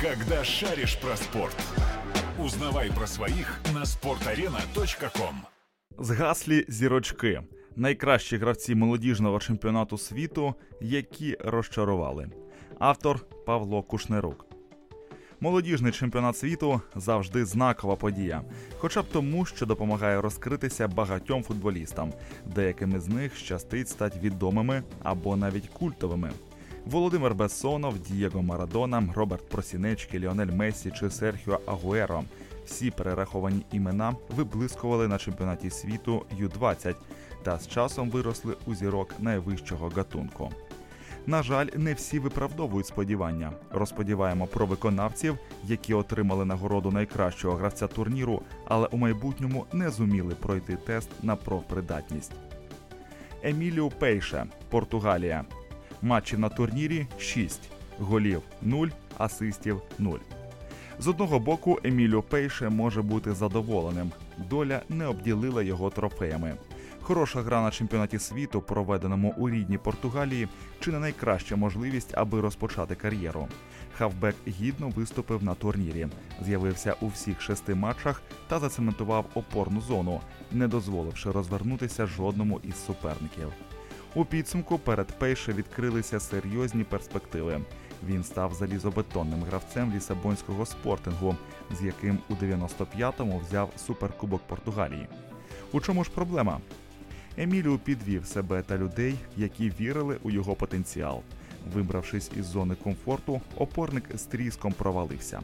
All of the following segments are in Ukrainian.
Когда шаришь про спорт. Узнавай про своих на sportarena.com Згаслі зірочки. Найкращі гравці молодіжного чемпіонату світу, які розчарували. Автор Павло Кушнерук. Молодіжний чемпіонат світу завжди знакова подія, хоча б тому, що допомагає розкритися багатьом футболістам. Деякими з них щастить стати відомими або навіть культовими. Володимир Бессонов, Дієго Марадона, Роберт Просінечки, Ліонель Месі чи Серхіо Агуеро. Всі перераховані імена виблискували на чемпіонаті світу Ю-20 та з часом виросли у зірок найвищого гатунку. На жаль, не всі виправдовують сподівання. Розподіваємо про виконавців, які отримали нагороду найкращого гравця турніру, але у майбутньому не зуміли пройти тест на профпридатність. Еміліо Пейше, Португалія. Матчів на турнірі 6, голів 0, асистів 0. З одного боку, Еміліо Пейше може бути задоволеним. Доля не обділила його трофеями. Хороша гра на чемпіонаті світу, проведеному у рідній Португалії, чи не найкраща можливість, аби розпочати кар'єру. Хавбек гідно виступив на турнірі, з'явився у всіх шести матчах та зацементував опорну зону, не дозволивши розвернутися жодному із суперників. У підсумку перед Пейше відкрилися серйозні перспективи. Він став залізобетонним гравцем лісабонського спортингу, з яким у 95-му взяв суперкубок Португалії. У чому ж проблема? Еміліо підвів себе та людей, які вірили у його потенціал. Вибравшись із зони комфорту, опорник з тріском провалився.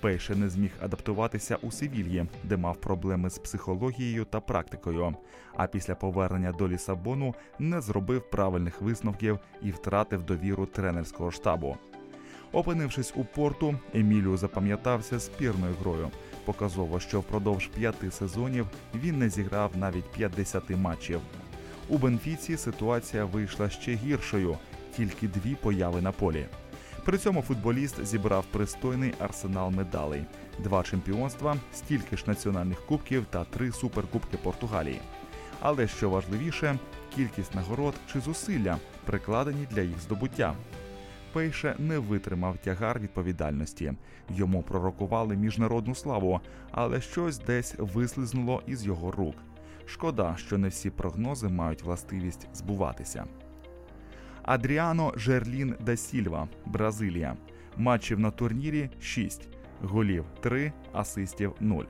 Пейше не зміг адаптуватися у Севільї, де мав проблеми з психологією та практикою. А після повернення до Лісабону не зробив правильних висновків і втратив довіру тренерського штабу. Опинившись у порту, Еміліо запам'ятався спірною грою. Показово, що впродовж п'яти сезонів він не зіграв навіть 50 матчів. У Бенфіці ситуація вийшла ще гіршою тільки дві появи на полі. При цьому футболіст зібрав пристойний арсенал медалей: два чемпіонства, стільки ж національних кубків та три суперкубки Португалії. Але що важливіше, кількість нагород чи зусилля прикладені для їх здобуття. Пейше не витримав тягар відповідальності. Йому пророкували міжнародну славу, але щось десь вислизнуло із його рук. Шкода, що не всі прогнози мають властивість збуватися. Адріано Жерлін да Сільва, Бразилія. Матчів на турнірі 6, голів 3, асистів 0.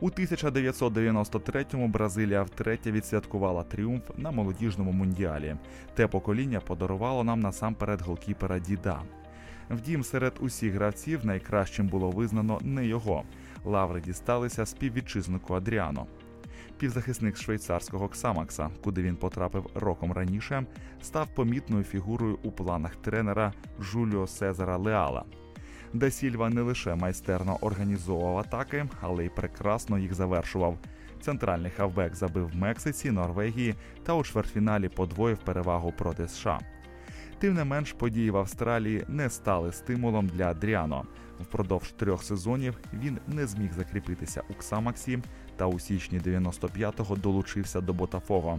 У 1993-му Бразилія втретє відсвяткувала тріумф на молодіжному мундіалі. Те покоління подарувало нам насамперед голкіпера Діда. Втім, серед усіх гравців найкращим було визнано не його. Лаври дісталися співвітчизнику Адріано. Півзахисник швейцарського Ксамакса, куди він потрапив роком раніше, став помітною фігурою у планах тренера Жуліо Сезара Леала. Де Сільва не лише майстерно організовував атаки, але й прекрасно їх завершував. Центральний хавбек забив в Мексиці, Норвегії та у чвертьфіналі подвоїв перевагу проти США. Тим не менш, події в Австралії не стали стимулом для Адріано. Впродовж трьох сезонів він не зміг закріпитися у Ксамаксі та у січні 95-го долучився до Ботафого.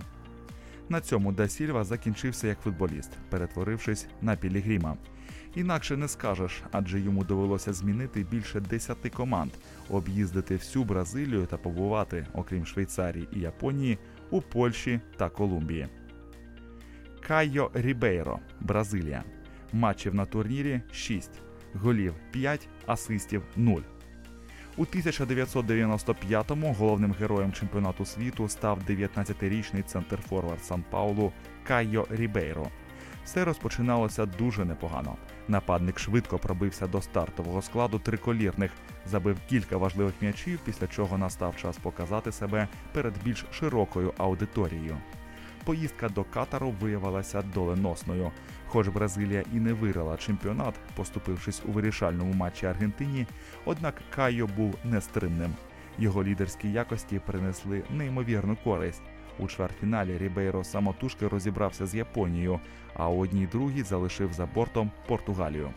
На цьому Да Сільва закінчився як футболіст, перетворившись на Пілігріма. Інакше не скажеш, адже йому довелося змінити більше десяти команд, об'їздити всю Бразилію та побувати, окрім Швейцарії і Японії, у Польщі та Колумбії. Кайо Рібейро, Бразилія. Матчів на турнірі 6, голів 5, асистів 0. У 1995-му головним героєм чемпіонату світу став 19-річний центрфорвард Сан Паулу Кайо Рібейро. Все розпочиналося дуже непогано. Нападник швидко пробився до стартового складу триколірних, забив кілька важливих м'ячів, після чого настав час показати себе перед більш широкою аудиторією. Поїздка до Катару виявилася доленосною. Хоч Бразилія і не виграла чемпіонат, поступившись у вирішальному матчі Аргентині, однак Кайо був нестримним. Його лідерські якості принесли неймовірну користь. У чвертьфіналі Рібейро самотужки розібрався з Японією, а в одній другій залишив за бортом Португалію.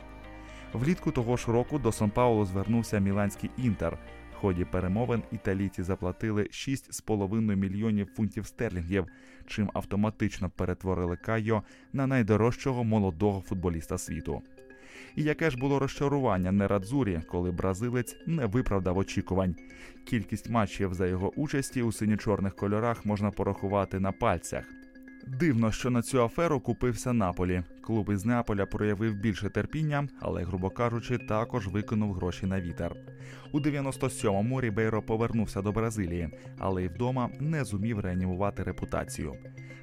Влітку того ж року до Сан Паулу звернувся Міланський інтер. В ході перемовин італійці заплатили 6,5 мільйонів фунтів стерлінгів, чим автоматично перетворили Кайо на найдорожчого молодого футболіста світу. І яке ж було розчарування Нерадзуррі, коли бразилець не виправдав очікувань. Кількість матчів за його участі у синьо-чорних кольорах можна порахувати на пальцях. Дивно, що на цю аферу купився Наполі. Клуб із Неаполя проявив більше терпіння, але, грубо кажучи, також викинув гроші на вітер. У 97-му Рібейро повернувся до Бразилії, але й вдома не зумів реанімувати репутацію.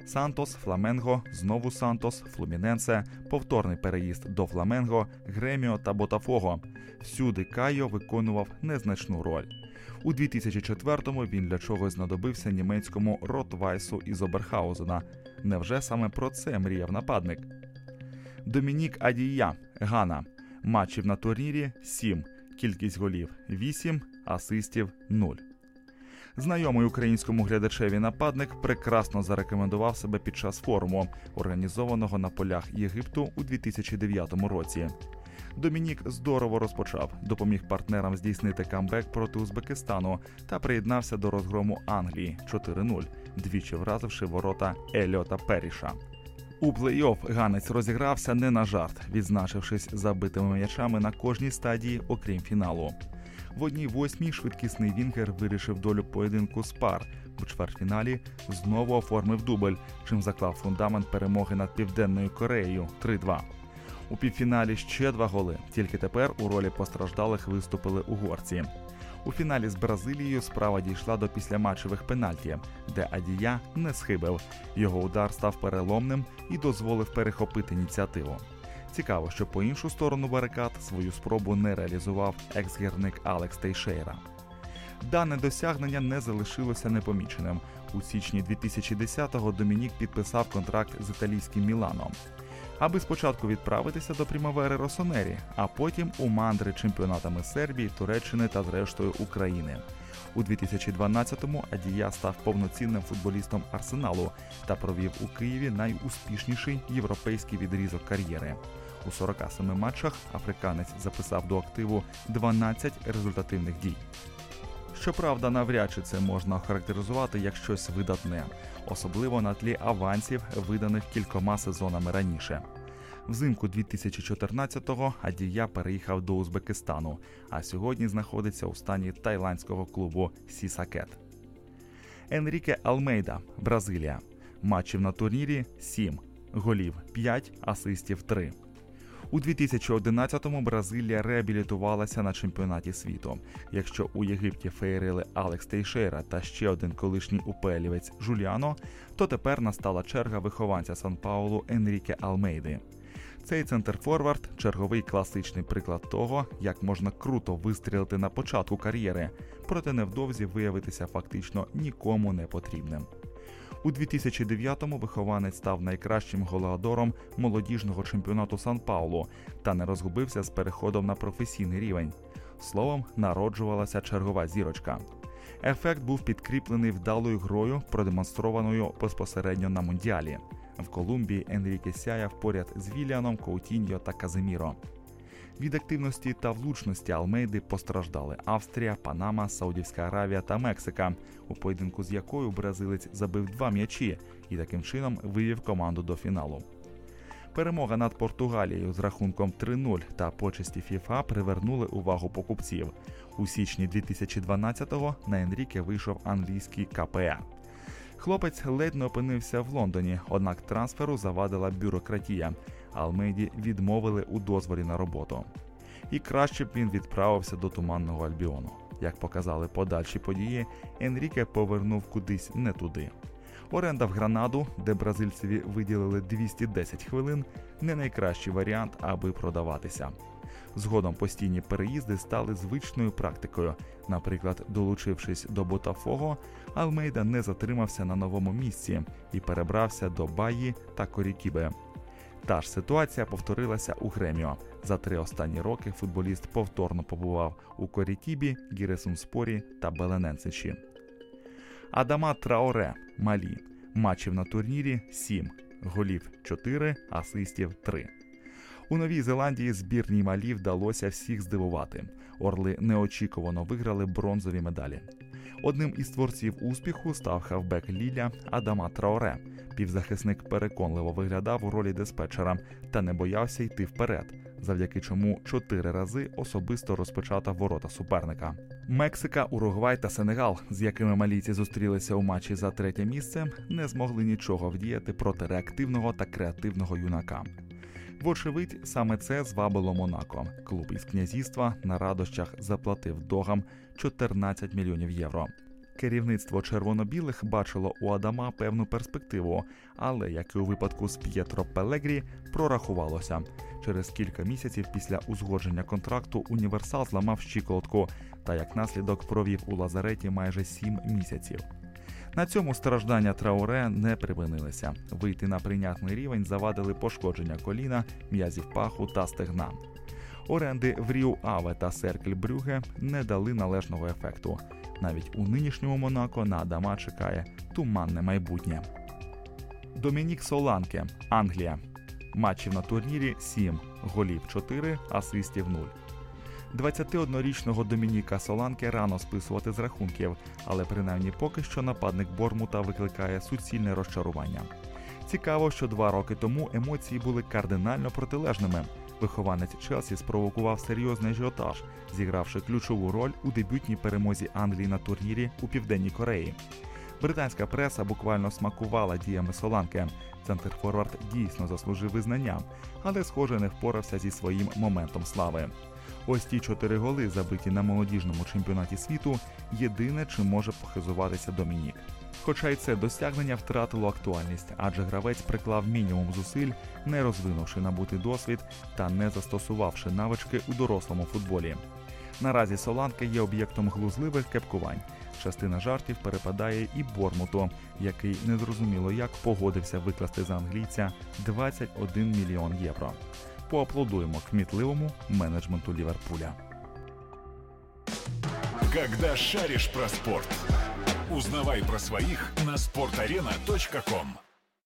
Сантос, Фламенго, знову Сантос, Флуміненсе, повторний переїзд до Фламенго, Греміо та Ботафого. Всюди Кайо виконував незначну роль. У 2004-му він для чогось знадобився німецькому Рот-Вайсу із Оберхаузена. Невже саме про це мріяв нападник? Домінік Адія, Гана. Матчів на турнірі 7, кількість голів 8, асистів 0. Знайомий українському глядачеві нападник прекрасно зарекомендував себе під час форуму, організованого на полях Єгипту у 2009 році. Домінік здорово розпочав, допоміг партнерам здійснити камбек проти Узбекистану та приєднався до розгрому Англії 4-0, двічі вразивши ворота Еліота Періша. У плей-офф Ганець розігрався не на жарт, відзначившись забитими м'ячами на кожній стадії, окрім фіналу. В одній восьмій швидкісний Вінгер вирішив долю поєдинку з пар. У чвертьфіналі знову оформив дубль, чим заклав фундамент перемоги над Південною Кореєю 3-2. У півфіналі ще два голи. Тільки тепер у ролі постраждалих виступили угорці. У фіналі з Бразилією справа дійшла до післяматчевих пенальті, де Адія не схибив. Його удар став переломним і дозволив перехопити ініціативу. Цікаво, що по іншу сторону барикад свою спробу не реалізував екс-гірник Алекс Тейшейра. Дане досягнення не залишилося непоміченим. У січні 2010-го Домінік підписав контракт з італійським Міланом. Аби спочатку відправитися до Прімавери Росонері, а потім у мандри чемпіонатами Сербії, Туреччини та зрештою України. У 2012-му Адія став повноцінним футболістом Арсеналу та провів у Києві найуспішніший європейський відрізок кар'єри. У 47 матчах африканець записав до активу 12 результативних дій. Щоправда, навряд чи це можна охарактеризувати як щось видатне, особливо на тлі авансів, виданих кількома сезонами раніше. Взимку 2014-го Адія переїхав до Узбекистану, а сьогодні знаходиться у стані тайландського клубу Сісакет. Енріке Алмейда, Бразилія. Матчів на турнірі 7, голів 5, асистів 3. У 2011-му Бразилія реабілітувалася на чемпіонаті світу. Якщо у Єгипті феєрили Алекс Тейшера та ще один колишній упелівець Жуліано, то тепер настала черга вихованця Сан Паулу Енріке Алмейди. Цей центр-форвард черговий класичний приклад того, як можна круто вистрілити на початку кар'єри, проте невдовзі виявитися фактично нікому не потрібним. У 2009-му вихованець став найкращим голеадором молодіжного чемпіонату Сан Паулу та не розгубився з переходом на професійний рівень. Словом, народжувалася чергова зірочка. Ефект був підкріплений вдалою грою, продемонстрованою безпосередньо на мундіалі. В Колумбії Енріке сяяв поряд з Віліаном, Коутіньо та Казиміро. Від активності та влучності Алмейди постраждали Австрія, Панама, Саудівська Аравія та Мексика, у поєдинку з якою бразилець забив два м'ячі і таким чином вивів команду до фіналу. Перемога над Португалією з рахунком 3-0 та почесті ФІФА привернули увагу покупців. У січні 2012-го на Енріке вийшов англійський КПА. Хлопець ледь не опинився в Лондоні, однак трансферу завадила бюрократія. Алмейді відмовили у дозволі на роботу. І краще б він відправився до туманного Альбіону. Як показали подальші події, Енріке повернув кудись не туди. Оренда в Гранаду, де бразильцеві виділили 210 хвилин, не найкращий варіант, аби продаватися. Згодом постійні переїзди стали звичною практикою. Наприклад, долучившись до Ботафого, Алмейда не затримався на новому місці і перебрався до Баї та Корікібе. Та ж ситуація повторилася у Греміо. За три останні роки футболіст повторно побував у Корітібі, Гіресунспорі та Белененсичі. Адама Траоре Малі. Матчів на турнірі 7, голів 4, асистів 3. У Новій Зеландії збірній Малі вдалося всіх здивувати. Орли неочікувано виграли бронзові медалі. Одним із творців успіху став хавбек Ліля Адама Траоре. Півзахисник переконливо виглядав у ролі диспетчера та не боявся йти вперед, завдяки чому чотири рази особисто розпечатав ворота суперника. Мексика, Уругвай та Сенегал, з якими малійці зустрілися у матчі за третє місце, не змогли нічого вдіяти проти реактивного та креативного юнака. Вочевидь, саме це звабило Монако. Клуб із князівства на радощах заплатив догам 14 мільйонів євро. Керівництво червоно-білих бачило у Адама певну перспективу, але як і у випадку з П'єтро Пелегрі, прорахувалося. Через кілька місяців після узгодження контракту універсал зламав щиколотку та як наслідок провів у лазареті майже сім місяців. На цьому страждання Трауре не припинилися. Вийти на прийнятний рівень завадили пошкодження коліна, м'язів паху та стегна. Оренди в Ріу Аве та Серкль Брюге не дали належного ефекту. Навіть у нинішньому Монако на Адама чекає туманне майбутнє. Домінік Соланке, Англія. Матчів на турнірі 7, голів 4, асистів 0. 21-річного Домініка Соланке рано списувати з рахунків, але принаймні поки що нападник Бормута викликає суцільне розчарування. Цікаво, що два роки тому емоції були кардинально протилежними. Вихованець Челсі спровокував серйозний ажіотаж, зігравши ключову роль у дебютній перемозі Англії на турнірі у Південній Кореї. Британська преса буквально смакувала діями Соланки. Центр Форвард дійсно заслужив визнання, але, схоже, не впорався зі своїм моментом слави. Ось ті чотири голи, забиті на молодіжному чемпіонаті світу, єдине, чим може похизуватися Домінік. Хоча й це досягнення втратило актуальність, адже гравець приклав мінімум зусиль, не розвинувши набутий досвід та не застосувавши навички у дорослому футболі. Наразі Соланка є об'єктом глузливих кепкувань. Частина жартів перепадає і Бормуту, який незрозуміло як погодився викласти за англійця 21 мільйон євро. Поаплодуємо кмітливому менеджменту Ліверпуля. Когда шаришь про спорт. Узнавай про своих на sportarena.com.